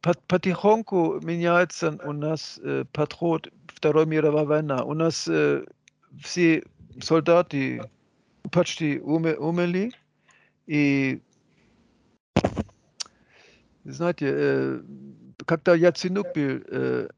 потихоньку меняется у нас э, подход Второй мировой войны. У нас э, все солдаты почти умерли, и знаете, э, когда Яценюк был э,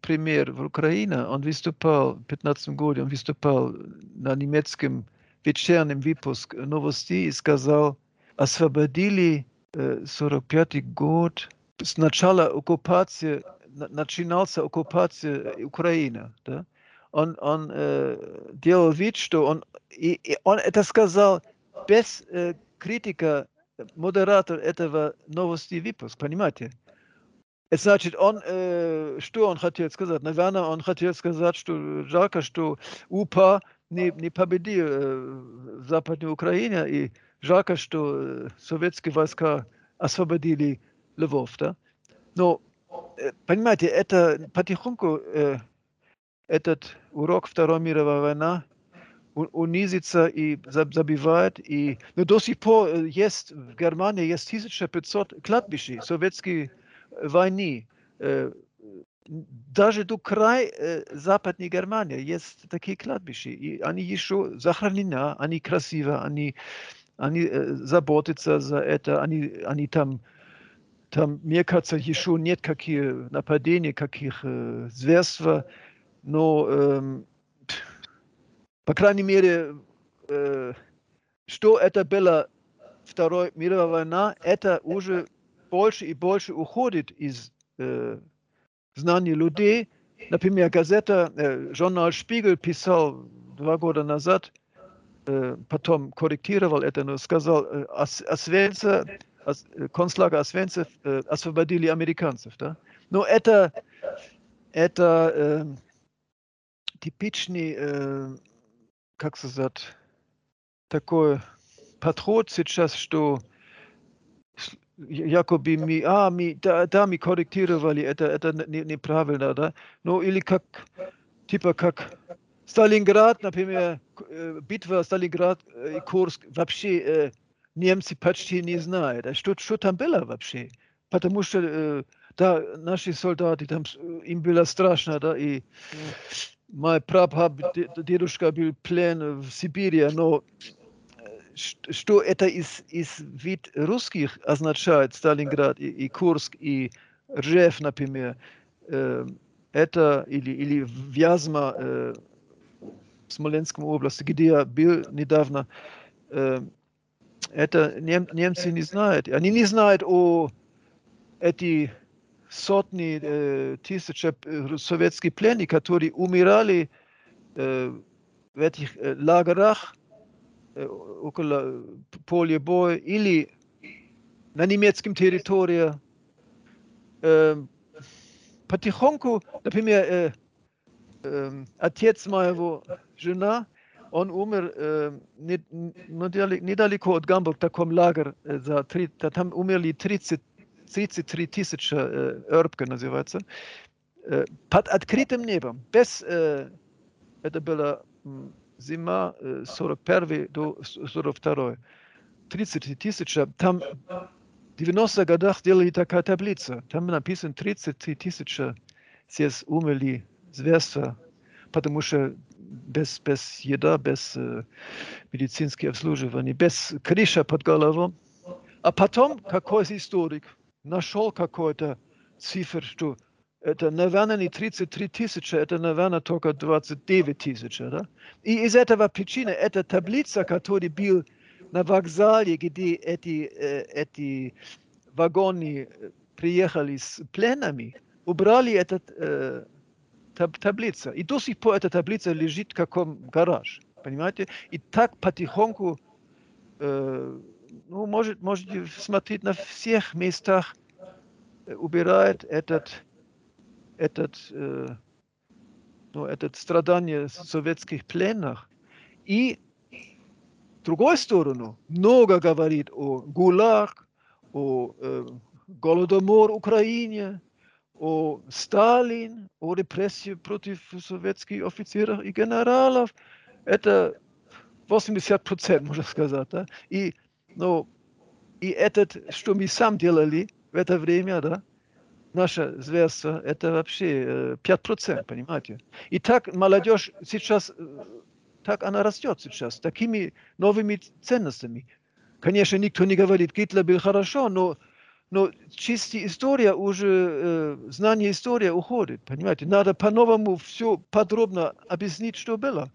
премьер в Украине, он выступал в 15 году, он выступал на немецком вечернем выпуске новостей и сказал, освободили э, 45 год, с начала оккупации, начинался оккупация Украины. Да? Он, он э, делал вид, что он, и, и он это сказал без э, критика модератор этого новости выпуск, понимаете? Это значит, он, э, что он хотел сказать? Наверное, он хотел сказать, что жалко, что УПА не, не победил э, в Западной Украине, и жалко, что э, советские войска освободили Львов. Да? Но, э, понимаете, это потихоньку э, этот урок Второй мировой войны унизится и забивает. И, но до сих пор э, есть в Германии есть 1500 кладбищей советской войны. Э, даже до края Западной Германии есть такие кладбища. И они еще сохранены, они красивы, они, они заботятся за это, они, они там там, мне кажется, еще нет каких нападений, каких э, зверств, но эм, по крайней мере, э, что это было Второй мировая война, это уже больше и больше уходит из э, знаний людей. Например, газета, э, журнал «Шпигель» писал два года назад, э, потом корректировал это, но сказал, э, Освенца, ос, концлагерь Освенцев освободили американцев. Да? Но это, это э, типичный э, как сказать, такой подход сейчас, что якобы мы, а, мы, да, да, мы корректировали, это, это не, неправильно, да, ну или как, типа как Сталинград, например, битва Сталинград и Курск, вообще немцы почти не знают, а что, что там было вообще, потому что да, наши солдаты, там, им было страшно, да, и мой прапап, дедушка был плен в Сибири, но что это из, из вид русских означает Сталинград и, и Курск и Ржев, например, э, это или, или Вязьма э, в Смоленском области, где я был недавно, э, это нем, немцы не знают. Они не знают о эти сотни э, тысяч э, советских пленников, которые умирали э, в этих э, лагерях э, около поля боя или на немецком территории. Э, потихоньку, например, э, э, отец моего жена, он умер э, недалеко от Гамбурга, в таком лагере, э, за, там умерли 30 33 тысячи э, Эрбка называется, э, под открытым небом, без, э, это была зима 41 до 42 30 тысяч, там в 90-х годах делали такая таблица, там написано 33 тысячи здесь умерли зверства, потому что без, еда, без э, медицинского обслуживания, без крыша под головой. А потом, какой историк, нашел какой-то цифр, что это, наверное, не 33 тысячи, это, наверное, только 29 тысяч. Да? И из этого причины эта таблица, которая был на вокзале, где эти, э, эти вагоны приехали с пленами, убрали эту э, таб таблицу. И до сих пор эта таблица лежит в каком гараж. Понимаете? И так потихоньку э, ну, может, можете смотреть на всех местах, э, убирает этот, этот, э, ну, этот страдание советских пленных. И с другой стороны, много говорит о ГУЛАГ, о э, Голодомор Украине, о Сталин, о репрессии против советских офицеров и генералов. Это 80%, можно сказать. Да? И ну, и этот, что мы сам делали в это время, да, наше зверство, это вообще 5%, понимаете? И так молодежь сейчас, так она растет сейчас, такими новыми ценностями. Конечно, никто не говорит, Гитлер был хорошо, но, но чисто история уже, э, знание истории уходит, понимаете? Надо по-новому все подробно объяснить, что было.